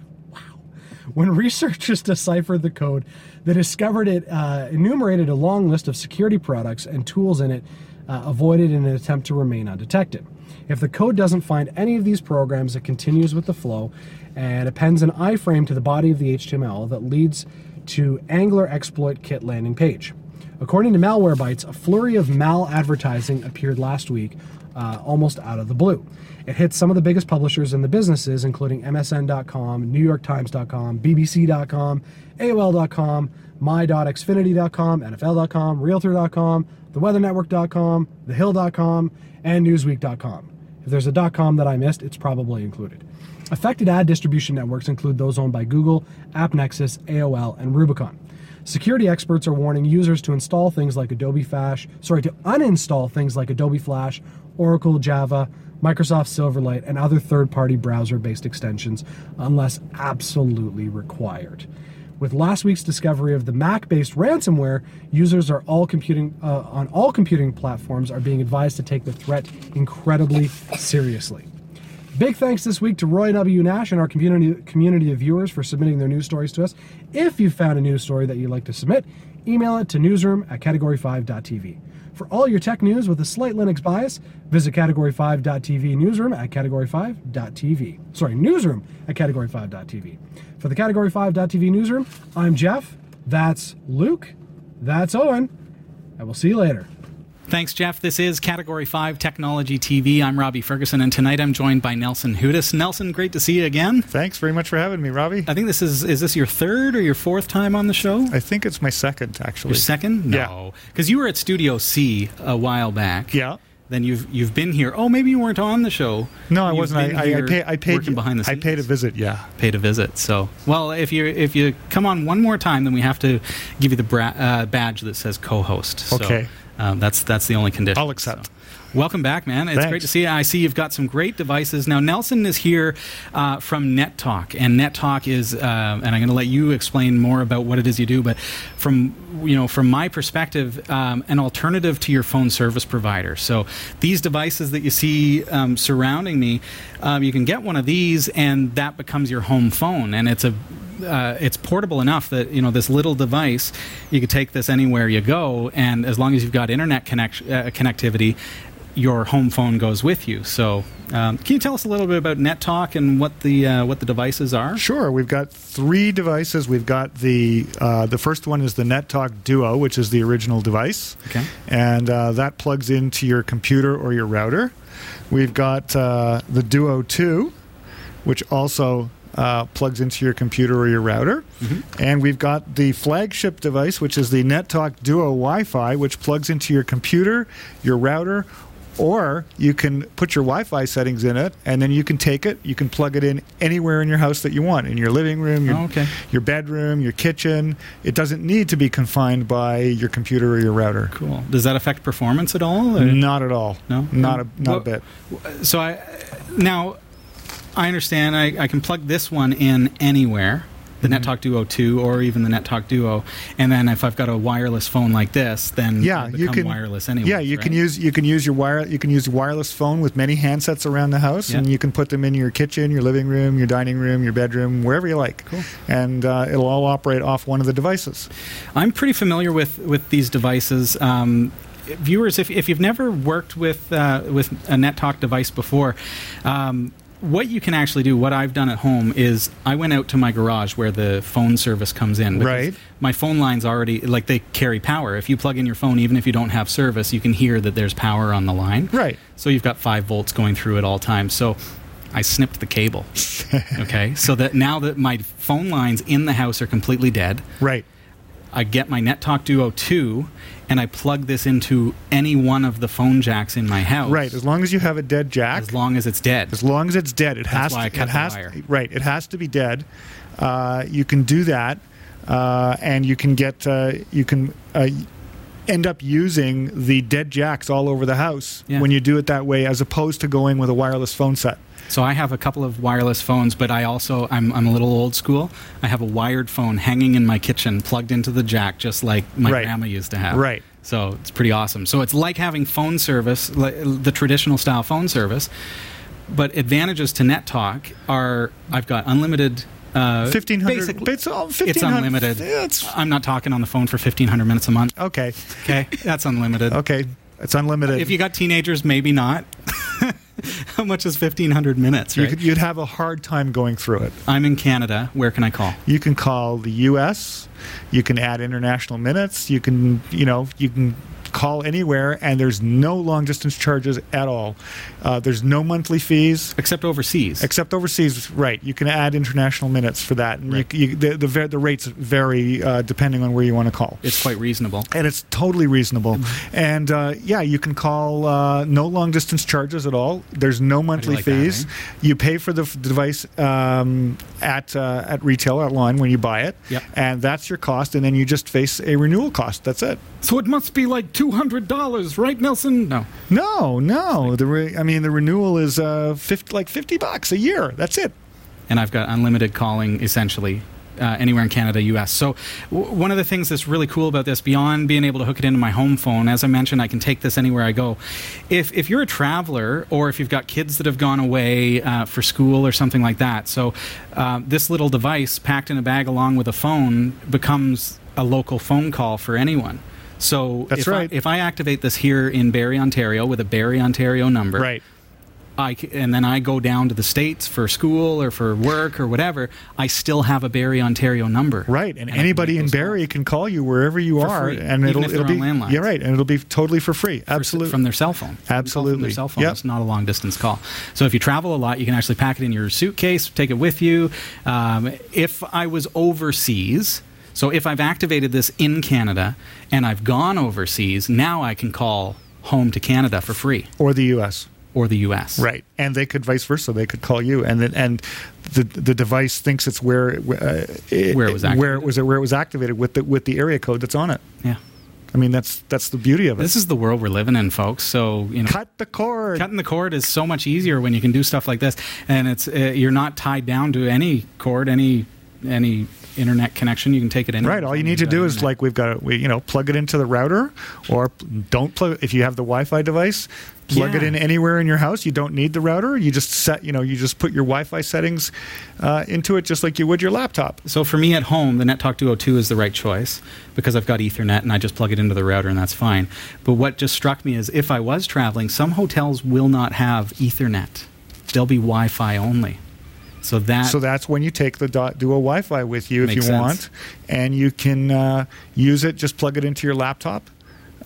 When researchers deciphered the code, they discovered it uh, enumerated a long list of security products and tools in it uh, avoided in an attempt to remain undetected. If the code doesn't find any of these programs, it continues with the flow and appends an iframe to the body of the HTML that leads to Angler exploit kit landing page. According to Malwarebytes, a flurry of mal advertising appeared last week, uh, almost out of the blue. It hits some of the biggest publishers in the businesses, including MSN.com, NewYorkTimes.com, BBC.com, AOL.com, My.Xfinity.com, NFL.com, Realtor.com, TheWeatherNetwork.com, TheHill.com, and Newsweek.com. If there's a .com that I missed, it's probably included. Affected ad distribution networks include those owned by Google, AppNexus, AOL, and Rubicon. Security experts are warning users to install things like Adobe Flash, sorry, to uninstall things like Adobe Flash, Oracle, Java, Microsoft Silverlight, and other third party browser based extensions unless absolutely required. With last week's discovery of the Mac-based ransomware, users are all computing uh, on all computing platforms are being advised to take the threat incredibly seriously. Big thanks this week to Roy W. Nash and our community community of viewers for submitting their news stories to us. If you found a news story that you'd like to submit, email it to newsroom at category5.tv. For all your tech news with a slight Linux bias, visit category5.tv newsroom at category5.tv. Sorry, newsroom at category5.tv. For the category5.tv newsroom, I'm Jeff. That's Luke. That's Owen. And we'll see you later. Thanks, Jeff. This is Category 5 Technology TV. I'm Robbie Ferguson, and tonight I'm joined by Nelson Hudis. Nelson, great to see you again. Thanks very much for having me, Robbie. I think this is, is this your third or your fourth time on the show? I think it's my second, actually. Your second? Yeah. No. Because you were at Studio C a while back. Yeah. Then you've you've been here. Oh, maybe you weren't on the show. No, I You've wasn't. I, I, pay, I paid. behind the scenes. I paid a visit. Yeah. paid a visit. So, well, if you if you come on one more time, then we have to give you the bra- uh, badge that says co-host. So, Okay. Um, that's that's the only condition. I'll accept. So, welcome back, man. It's Thanks. great to see you. I see you've got some great devices now. Nelson is here uh, from NetTalk, and NetTalk is, uh, and I'm going to let you explain more about what it is you do. But from you know, from my perspective, um, an alternative to your phone service provider. So these devices that you see um, surrounding me, um, you can get one of these, and that becomes your home phone, and it's a uh, it's portable enough that you know this little device you could take this anywhere you go, and as long as you've got internet connect- uh, connectivity, your home phone goes with you. So, um, can you tell us a little bit about NetTalk and what the uh, what the devices are? Sure. We've got three devices. We've got the uh, the first one is the NetTalk Duo, which is the original device, Okay. and uh, that plugs into your computer or your router. We've got uh, the Duo Two, which also uh, plugs into your computer or your router. And we've got the flagship device, which is the NetTalk Duo Wi Fi, which plugs into your computer, your router, or you can put your Wi Fi settings in it, and then you can take it, you can plug it in anywhere in your house that you want in your living room, your, Oh, okay. your bedroom, your kitchen. It doesn't need to be confined by your computer or your router. Cool. Does that affect performance at all? or- Not at all. No? Not a, not Well- a bit. So I now I understand I, I can plug this one in anywhere, the Mm-hmm. NetTalk Duo 2 or even the NetTalk Duo, and then if I've got a wireless phone like this, then Yeah, you can wireless anyway. Yeah, you can use you can use your wire you can use your wireless phone with many handsets around the house, and you can put them in your kitchen, your living room, your dining room, your bedroom, wherever you like. Cool. And uh, it'll all operate off one of the devices. I'm pretty familiar with with these devices. Um, viewers, if, if you've never worked with uh, with a NetTalk device before. Um, what you can actually do, what I've done at home, is I went out to my garage where the phone service comes in. Right. My phone lines already, like they carry power. If you plug in your phone, even if you don't have service, you can hear that there's power on the line. Right. So you've got five volts going through at all times. So I snipped the cable. okay. So that now that my phone lines in the house are completely dead, Right. I get my NetTalk Duo 2 and I plug this into any one of the phone jacks in my house. Right. As long as you have a dead jack, As long as it's dead. as long as it's dead, it has why I to. cut it the has wire. right. It has to be dead. Uh, you can do that, uh, and you can get uh, you can. End up using the dead jacks all over the house Yeah. when you do it that way as opposed to going with a wireless phone set So I have a couple of wireless phones, but I also I'm I'm a little old school. I have a wired phone hanging in my kitchen, plugged into the jack, just like my Right. grandma used to have. Right. So it's pretty awesome. So it's like having phone service, like the traditional style phone service. But advantages to NetTalk are I've got unlimited Uh, 1500 basically, it's, all- it's 1500 unlimited. Yeah, it's- I'm not talking on the phone for 1500 minutes a month. okay. Okay, that's unlimited. Okay. It's unlimited. If you got teenagers, maybe not. How much is 1500 minutes, you right? could, you'd have a hard time going through it. I'm in Canada. Where can I call? You can call the U.S. You can add international minutes. You can, you know, you can call anywhere, and there's no long distance charges at all. Uh, there's no monthly fees. Except overseas. Except overseas, right? You can add international minutes for that, and Right. you, you, the, the the rates vary uh, depending on where you want to call. it's quite reasonable. and it's totally reasonable. And uh, yeah, you can call uh, no long distance charges at all. There's no monthly like that, fees. eh? You pay for the f- device um, at uh, at retail at line when you buy it, Yep. and that's your cost. And then you just face a renewal cost. That's it. So it must be like $200, right, Nelson? No. No, no. The re- I mean, the renewal is uh, 50, like fifty bucks a year. That's it. and I've got unlimited calling essentially. Uh, anywhere in Canada, US. So, w- one of the things that's really cool about this, beyond being able to hook it into my home phone, as I mentioned, I can take this anywhere I go. If, if you're a traveler or if you've got kids that have gone away uh, for school or something like that, so uh, this little device packed in a bag along with a phone becomes a local phone call for anyone. So, That's if, right. I, if I activate this here in Barrie, Ontario, with a Barrie, Ontario number, Right. I and then I go down to the states for school or for work or whatever. I still have a Barrie, Ontario number. Right, and, can anybody in Barrie can call you wherever you For are, free, and it'll it'll be landlines. yeah right, and it'll be totally for free. calls for- Absolutely, from their cell phone. Absolutely. their cell phone. Yep. It's not a long distance call. So if you travel a lot, you can actually pack it in your suitcase, take it with you. Um, if I was overseas. So if I've activated this in Canada and I've gone overseas, now I can call home to Canada for free or the U.S. or the US. Right, and they could vice versa. They could call you, and then and the the device thinks it's where uh, it, Where it was where activated. it was where it was activated with the with the area code that's on it. Yeah. I mean, that's that's the beauty of it. This is the world we're living in, folks. So, you know, Cut the cord. cutting the cord is so much easier when you can do stuff like this and it's uh, you're not tied down to any cord any any internet connection you can take it in Right. All you need to do is like we've got we you know plug it into the router, or don't plug if you have the Wi-Fi device. Plug it in anywhere in your house. You don't need the router. You just set you know you just put your Wi-Fi settings uh, into it just like you would your laptop. so for me at home the nettalk duo 2 is the right choice because i've got ethernet and i just plug it into the router and that's fine but what just struck me is if i was traveling some hotels will not have ethernet they'll be wi-fi only so that So that's when you take the dot duo Wi-Fi with you if you sense. want, and you can uh, use it. Just plug it into your laptop,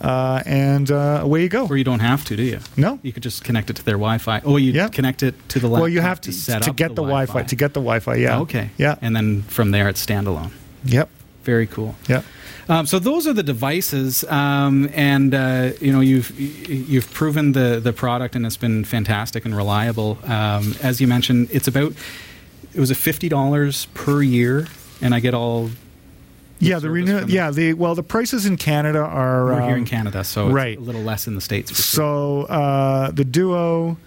uh, and uh, away you go. or you don't have to do you No. you could just connect it to their wi-fi oh you Yeah. connect it to the laptop Well, you have to set to up get the, Wi-Fi. To get the Wi-Fi, yeah. okay Yeah. and then from there it's standalone Yep. Very cool Yeah. Um, so those are the devices, um, and uh, you know you've you've proven the the product, and it's been fantastic and reliable. Um, as you mentioned, it's about it was a fifty dollars per year, and I get all. Yeah. The renew. Yeah. The well, the prices in Canada are We're here in um, Canada, so it's right. a little less in the states. For sure. So uh, the Duo,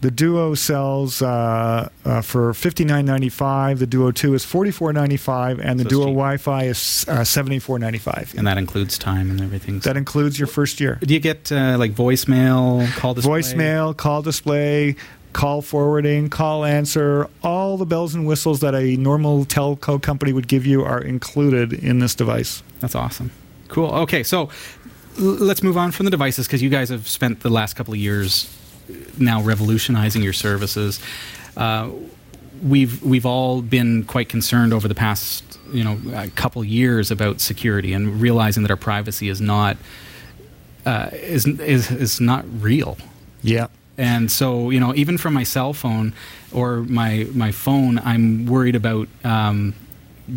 the Duo sells uh, uh, for fifty nine ninety five. The Duo Two is forty four ninety five, and the So Duo. Wi-Fi is uh, seventy four ninety five. and that includes time and everything. That includes your first year. Do you get uh, like voicemail, call display? Voicemail, call display, call forwarding, call answer, all the bells and whistles that a normal telco company would give you are included in this device. That's awesome. Cool. Okay, so let's move on from the devices because you guys have spent the last couple of years now revolutionizing your services. Uh, we've we've all been quite concerned over the past you know a couple years about security and realizing that our privacy is not uh, is, is is not real. Yeah. And so, you know, even from my cell phone or my my phone, I'm worried about um,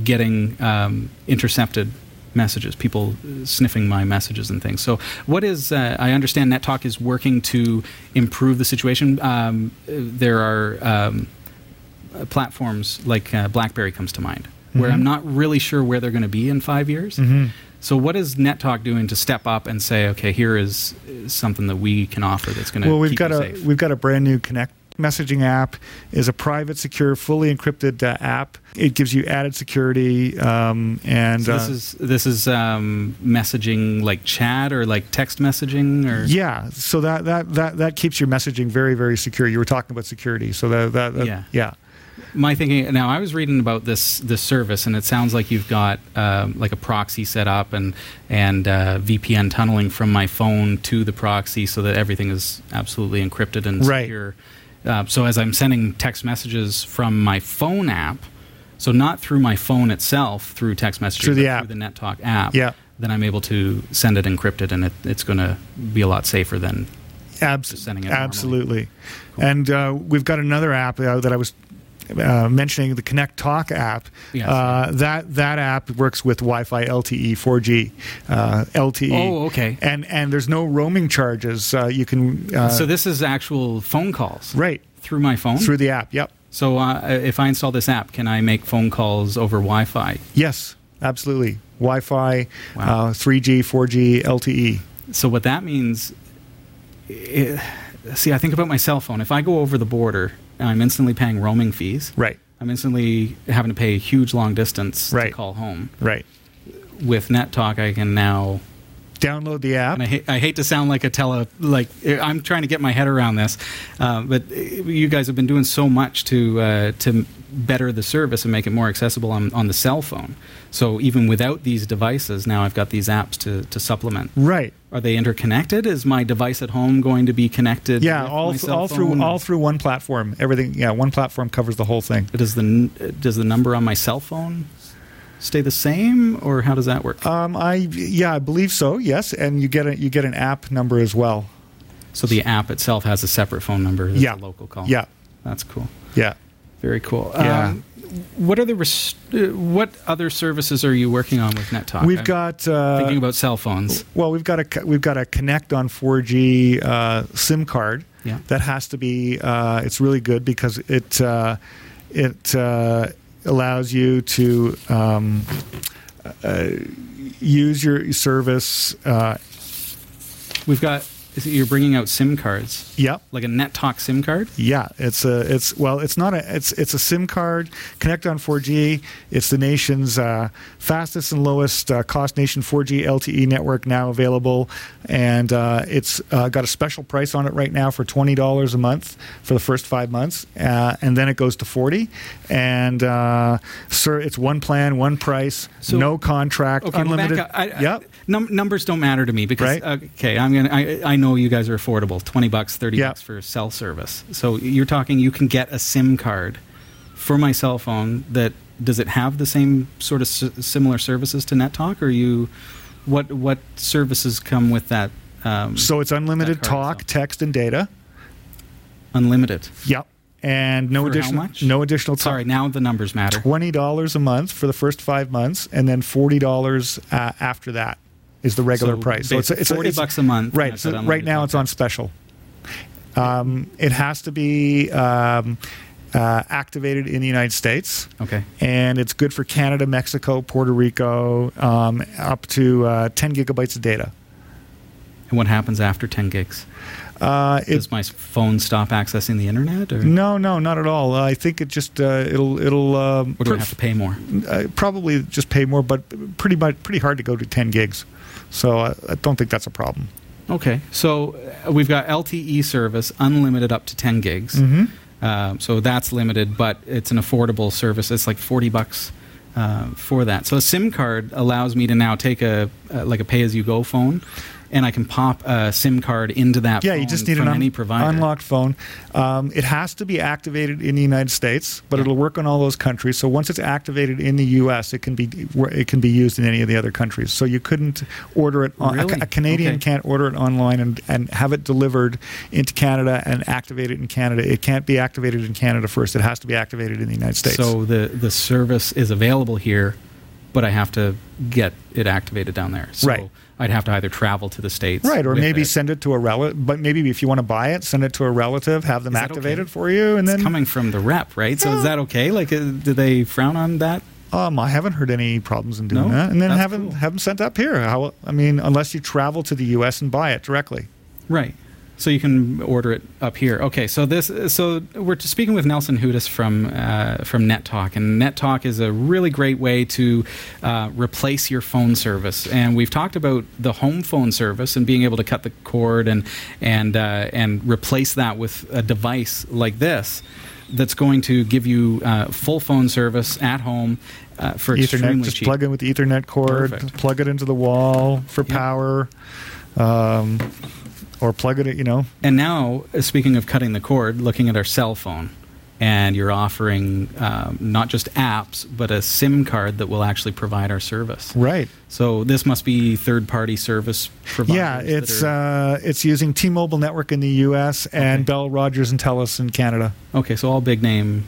getting um, intercepted messages, people sniffing my messages and things. So, what is? Uh, I understand NetTalk is working to improve the situation. Um, there are um, uh, platforms like uh, BlackBerry comes to mind, where Mm-hmm. I'm not really sure where they're going to be in five years. So, what is NetTalk doing to step up and say, okay, here is, is something that we can offer that's going to Well, we've got a safe? we've got a brand new Connect messaging app. is a private, secure, fully encrypted uh, app. It gives you added security um, and So this uh, is this is um, messaging like chat or like text messaging or Yeah, so that, that that that keeps your messaging very very secure. You were talking about security, so that that, that Yeah. yeah. my thinking now i was reading about this this service and it sounds like you've got um, like a proxy set up and and uh, vpn tunneling from my phone to the proxy so that everything is absolutely encrypted and Right. secure uh, so as i'm sending text messages from my phone app so not through my phone itself through text messaging Through the app. through the nettalk app Yeah. then i'm able to send it encrypted and it, it's going to be a lot safer than Abs- Just sending it absolutely. And uh, we've got another app uh, that I was uh, mentioning, the Connect Talk app. Yes. Uh, that that app works with Wi-Fi LTE 4G uh, LTE. Oh, okay. And and there's no roaming charges. Uh, you can uh, so this is actual phone calls right through my phone through the app. Yep. So uh, if I install this app, can I make phone calls over Wi-Fi? Yes. Absolutely. Wi-Fi, Wow. uh, 3G, 4G, LTE. So what that means, i see, I think about my cell phone. If I go over the border, I'm instantly paying roaming fees. Right. I'm instantly having to pay a huge long distance Right. to call home. Right. With NetTalk, I can now. Download the app. And I, hate, I hate to sound like a tele like I'm trying to get my head around this, uh, but uh, you guys have been doing so much to uh, to better the service and make it more accessible on, on the cell phone. So even without these devices, now I've got these apps to, to supplement. Right. Are they interconnected? Is my device at home going to be connected? Yeah, all th- all through all through one platform. Everything. Yeah, one platform covers the whole thing. Does the does the number on my cell phone stay the same, or how does that work? Um, I yeah, I believe so. Yes, and you get a you get an app number as well. so the app itself has a separate phone number. That's Yeah. a local call. Yeah, that's cool. yeah. Very cool. Yeah. Um, what are the res- uh, what other services are you working on with NetTalk? We've I'm got uh, thinking about cell phones. well, we've got a we've got a Connect on 4G uh, SIM card. Yeah. That has to be. Uh, it's really good because it uh, it uh, allows you to um, uh, use your service. Uh, We've got. Is it, you're bringing out SIM cards, yep. like a NetTalk SIM card. Yeah, it's a it's well, it's not a it's it's a SIM card. Connect on 4G. It's the nation's uh, fastest and lowest uh, cost nation 4G LTE network now available, and uh, it's uh, got a special price on it right now for twenty dollars a month for the first five months, uh, and then it goes to forty. And uh, sir, it's one plan, one price, So- no contract, Okay, unlimited. back up. I, I- yep. num- numbers don't matter to me because Right. okay, I'm gonna. I, I know you guys are affordable. Twenty bucks, thirty Yeah. bucks for cell service. So you're talking. You can get a SIM card for my cell phone. That does it have the same sort of s- similar services to NetTalk, or you? What what services come with that? Um, So it's unlimited talk, itself. text, and data. unlimited. Yep. And no For additional no additional talk. Sorry, now the numbers matter. twenty dollars a month for the first five months, and then forty dollars uh, after that is the regular So price. So it's, it's 40 it's- bucks a month, Right. So right now it's on special. Um, it has to be um, uh, activated in the United States, Okay. and it's good for Canada, Mexico, Puerto Rico, um, up to uh, ten gigabytes of data. And what happens after ten gigs? Uh, it, Does my phone stop accessing the internet, or, no, no, not at all. Uh, I think it just uh, it'll it'll um, or do I have to pay more? uh, probably just pay more, but pretty much pretty hard to go to 10 gigs. So uh, I don't think that's a problem. Okay, so uh, we've got LTE service, unlimited up to 10 gigs. Mm-hmm. Uh, so that's limited, but it's an affordable service. It's like 40 bucks uh, for that. So a SIM card allows me to now take a uh, like a pay-as-you-go phone, and I can pop a SIM card into that. Yeah, you just need an un- any provider. unlocked phone. Um, it has to be activated in the United States, but it'll work on all those countries. So once it's activated in the U.S., it can be it can be used in any of the other countries. So you couldn't order it. On, a- Really? a, Canadian Okay. can't order it online and, and have it delivered into Canada and activate it in Canada. It can't be activated in Canada first. It has to be activated in the United States. So the the service is available here, but I have to get it activated down there. So Right. I'd have to either travel to the states, Right, or maybe it. send it to a relative. But maybe if you want to buy it, send it to a relative, have them activated okay? for you, and It's then coming from the rep, right? So is that okay? Like, uh, do they frown on that? um, I haven't heard any problems in doing No? that. And then have them cool. have them sent up here. How, I mean, unless you travel to the U.S. and buy it directly. Right. So you can order it up here. Okay. So this. So we're speaking with Nelson Hudis from uh, from NetTalk, and NetTalk is a really great way to uh, replace your phone service. And we've talked about the home phone service and being able to cut the cord and and uh, and replace that with a device like this. that's going to give you uh, full phone service at home uh, for Ethernet, extremely just cheap. plug in with the Ethernet cord, Perfect. plug it into the wall for Yep. power, um, or plug it, you know. And now, speaking of cutting the cord, looking at our cell phone, and you're offering um, not just apps, but a SIM card that will actually provide our service. Right. So this must be third-party service providers. Yeah, it's are- uh, it's using T-Mobile network in the U.S. and Okay. Bell, Rogers, and Telus in Canada. okay. So all big name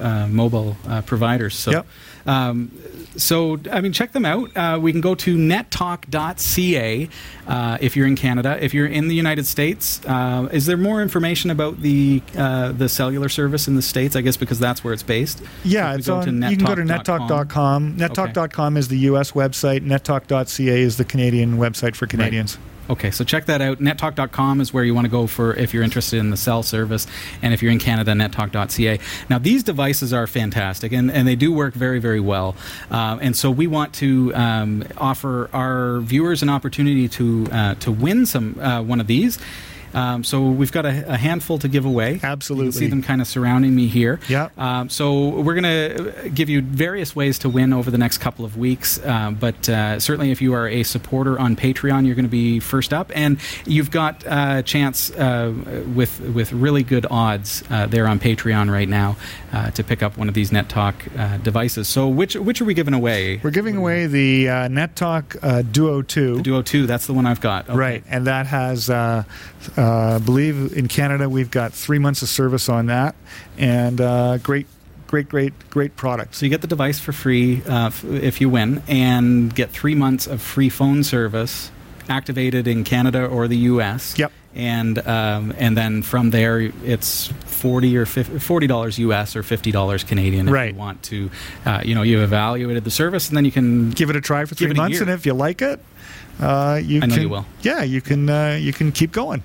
uh, mobile uh, providers. So. Yep. Um, so, I mean, check them out. Uh, we can go to nettalk.ca uh, if you're in Canada. If you're in the United States, uh, is there more information about the uh, the cellular service in the states? I guess because that's where it's based. Yeah, we it's go on. you can go to nettalk.com. nettalk.com. Nettalk.com is the U.S. website. Nettalk.ca is the Canadian website for Canadians. Okay, so check that out. Nettalk.com is where you want to go for if you're interested in the cell service, and if you're in Canada, nettalk.ca. Now, these devices are fantastic, and, and they do work very, very well. Um, and so we want to um, offer our viewers an opportunity to uh, to win some uh, one of these. Um, so we've got a, a handful to give away. You Absolutely. can see them kind of surrounding me here. Yeah. Um, so we're going to give you various ways to win over the next couple of weeks. Uh, but uh, certainly, if you are a supporter on Patreon, you're going to be first up, and you've got a chance uh, with with really good odds uh, there on Patreon right now uh, to pick up one of these NetTalk uh, devices. So which which are we giving away? We're giving away the uh, NetTalk uh, Duo 2. The Duo Two. That's the one I've got. Okay. Right, and that has, uh, uh, I believe in Canada, we've got three months of service on that, and uh, great, great, great, great product. So you get the device for free uh, f- if you win, and get three months of free phone service activated in Canada or the U.S. Yep. And um, and then from there, it's forty or 50, forty dollars U.S. or fifty dollars Canadian if Right. you want to. Uh, you know, you've evaluated the service, and then you can Give it a try for three months, and if you like it, uh, you I know can, you will. Yeah, you can. Uh, you can keep going.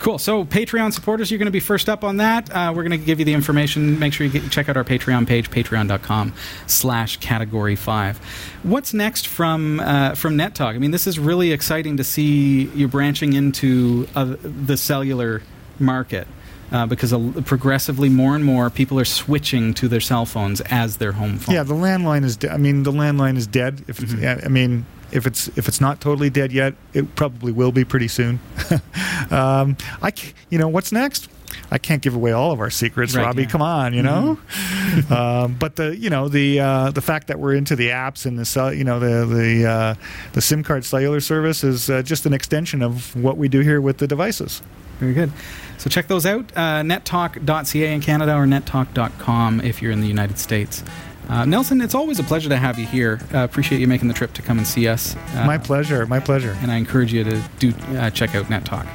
Cool. So Patreon supporters, you're going to be first up on that. Uh, we're going to give you the information. Make sure you get, check out our Patreon page, patreon.com slash category five. What's next from uh, from Net Talk? I mean, this is really exciting to see you branching into uh, the cellular market. Uh, because progressively more and more people are switching to their cell phones as their home phone. Yeah, the landline is. De- I mean, the landline is dead. If it's, Mhm. I mean, if it's if it's not totally dead yet, it probably will be pretty soon. um, I, you know, what's next? I can't give away all of our secrets, Right, Robbie. yeah. Come on, you know. um, but the you know the uh, the fact that we're into the apps and the you know the the uh, the SIM card cellular service is uh, just an extension of what we do here with the devices. Very good. So check those out, uh, nettalk.ca in Canada or nettalk.com if you're in the United States. Uh, Nelson, it's always a pleasure to have you here. Uh, appreciate you making the trip to come and see us. Uh, my pleasure. My pleasure. and I encourage you to do uh, check out Net Talk.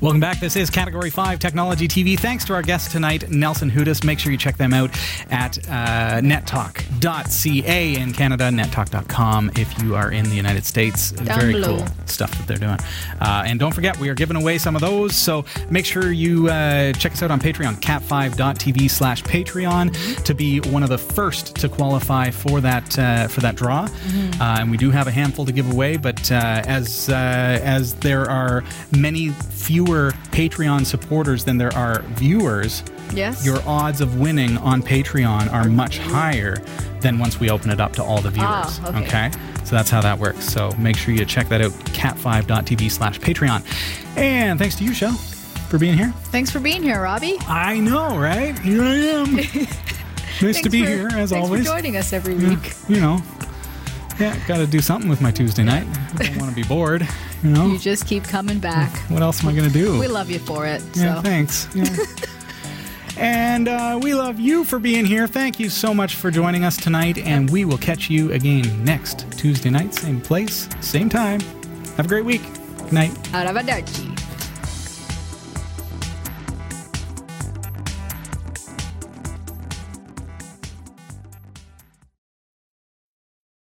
Welcome back. This is Category 5 Technology TV. Thanks to our guest tonight, Nelson Hudis. Make sure you check them out at uh, nettalk.ca in Canada, nettalk.com if you are in the United States. Down Very below. cool stuff that they're doing. Uh, and don't forget, we are giving away some of those. So make sure you uh, check us out on Patreon, cat5.tv slash Patreon, to be one of the first to qualify for that uh, for that draw. Mm-hmm. Uh, and we do have a handful to give away, but uh, as uh, as there are many fewer Patreon supporters than there are viewers, Yes. your odds of winning on Patreon are much higher than once we open it up to all the viewers. Ah, okay. So that's how that works. So make sure you check that out, cat5.tv slash Patreon. And thanks to you, Shell, for being here. Thanks for being here, Robbie. I know, right? Here I am. nice to be for- here, as thanks always. for joining us every Yeah, week. you know, yeah, got to do something with my Tuesday night. I don't want to be bored, you know? You just keep coming back. What else am I going to do? We love you for it. Yeah, so. thanks. Yeah. and uh, we love you for being here. Thank you so much for joining us tonight, and we will catch you again next Tuesday night, same place, same time. Have a great week. Good night. Arrivederci.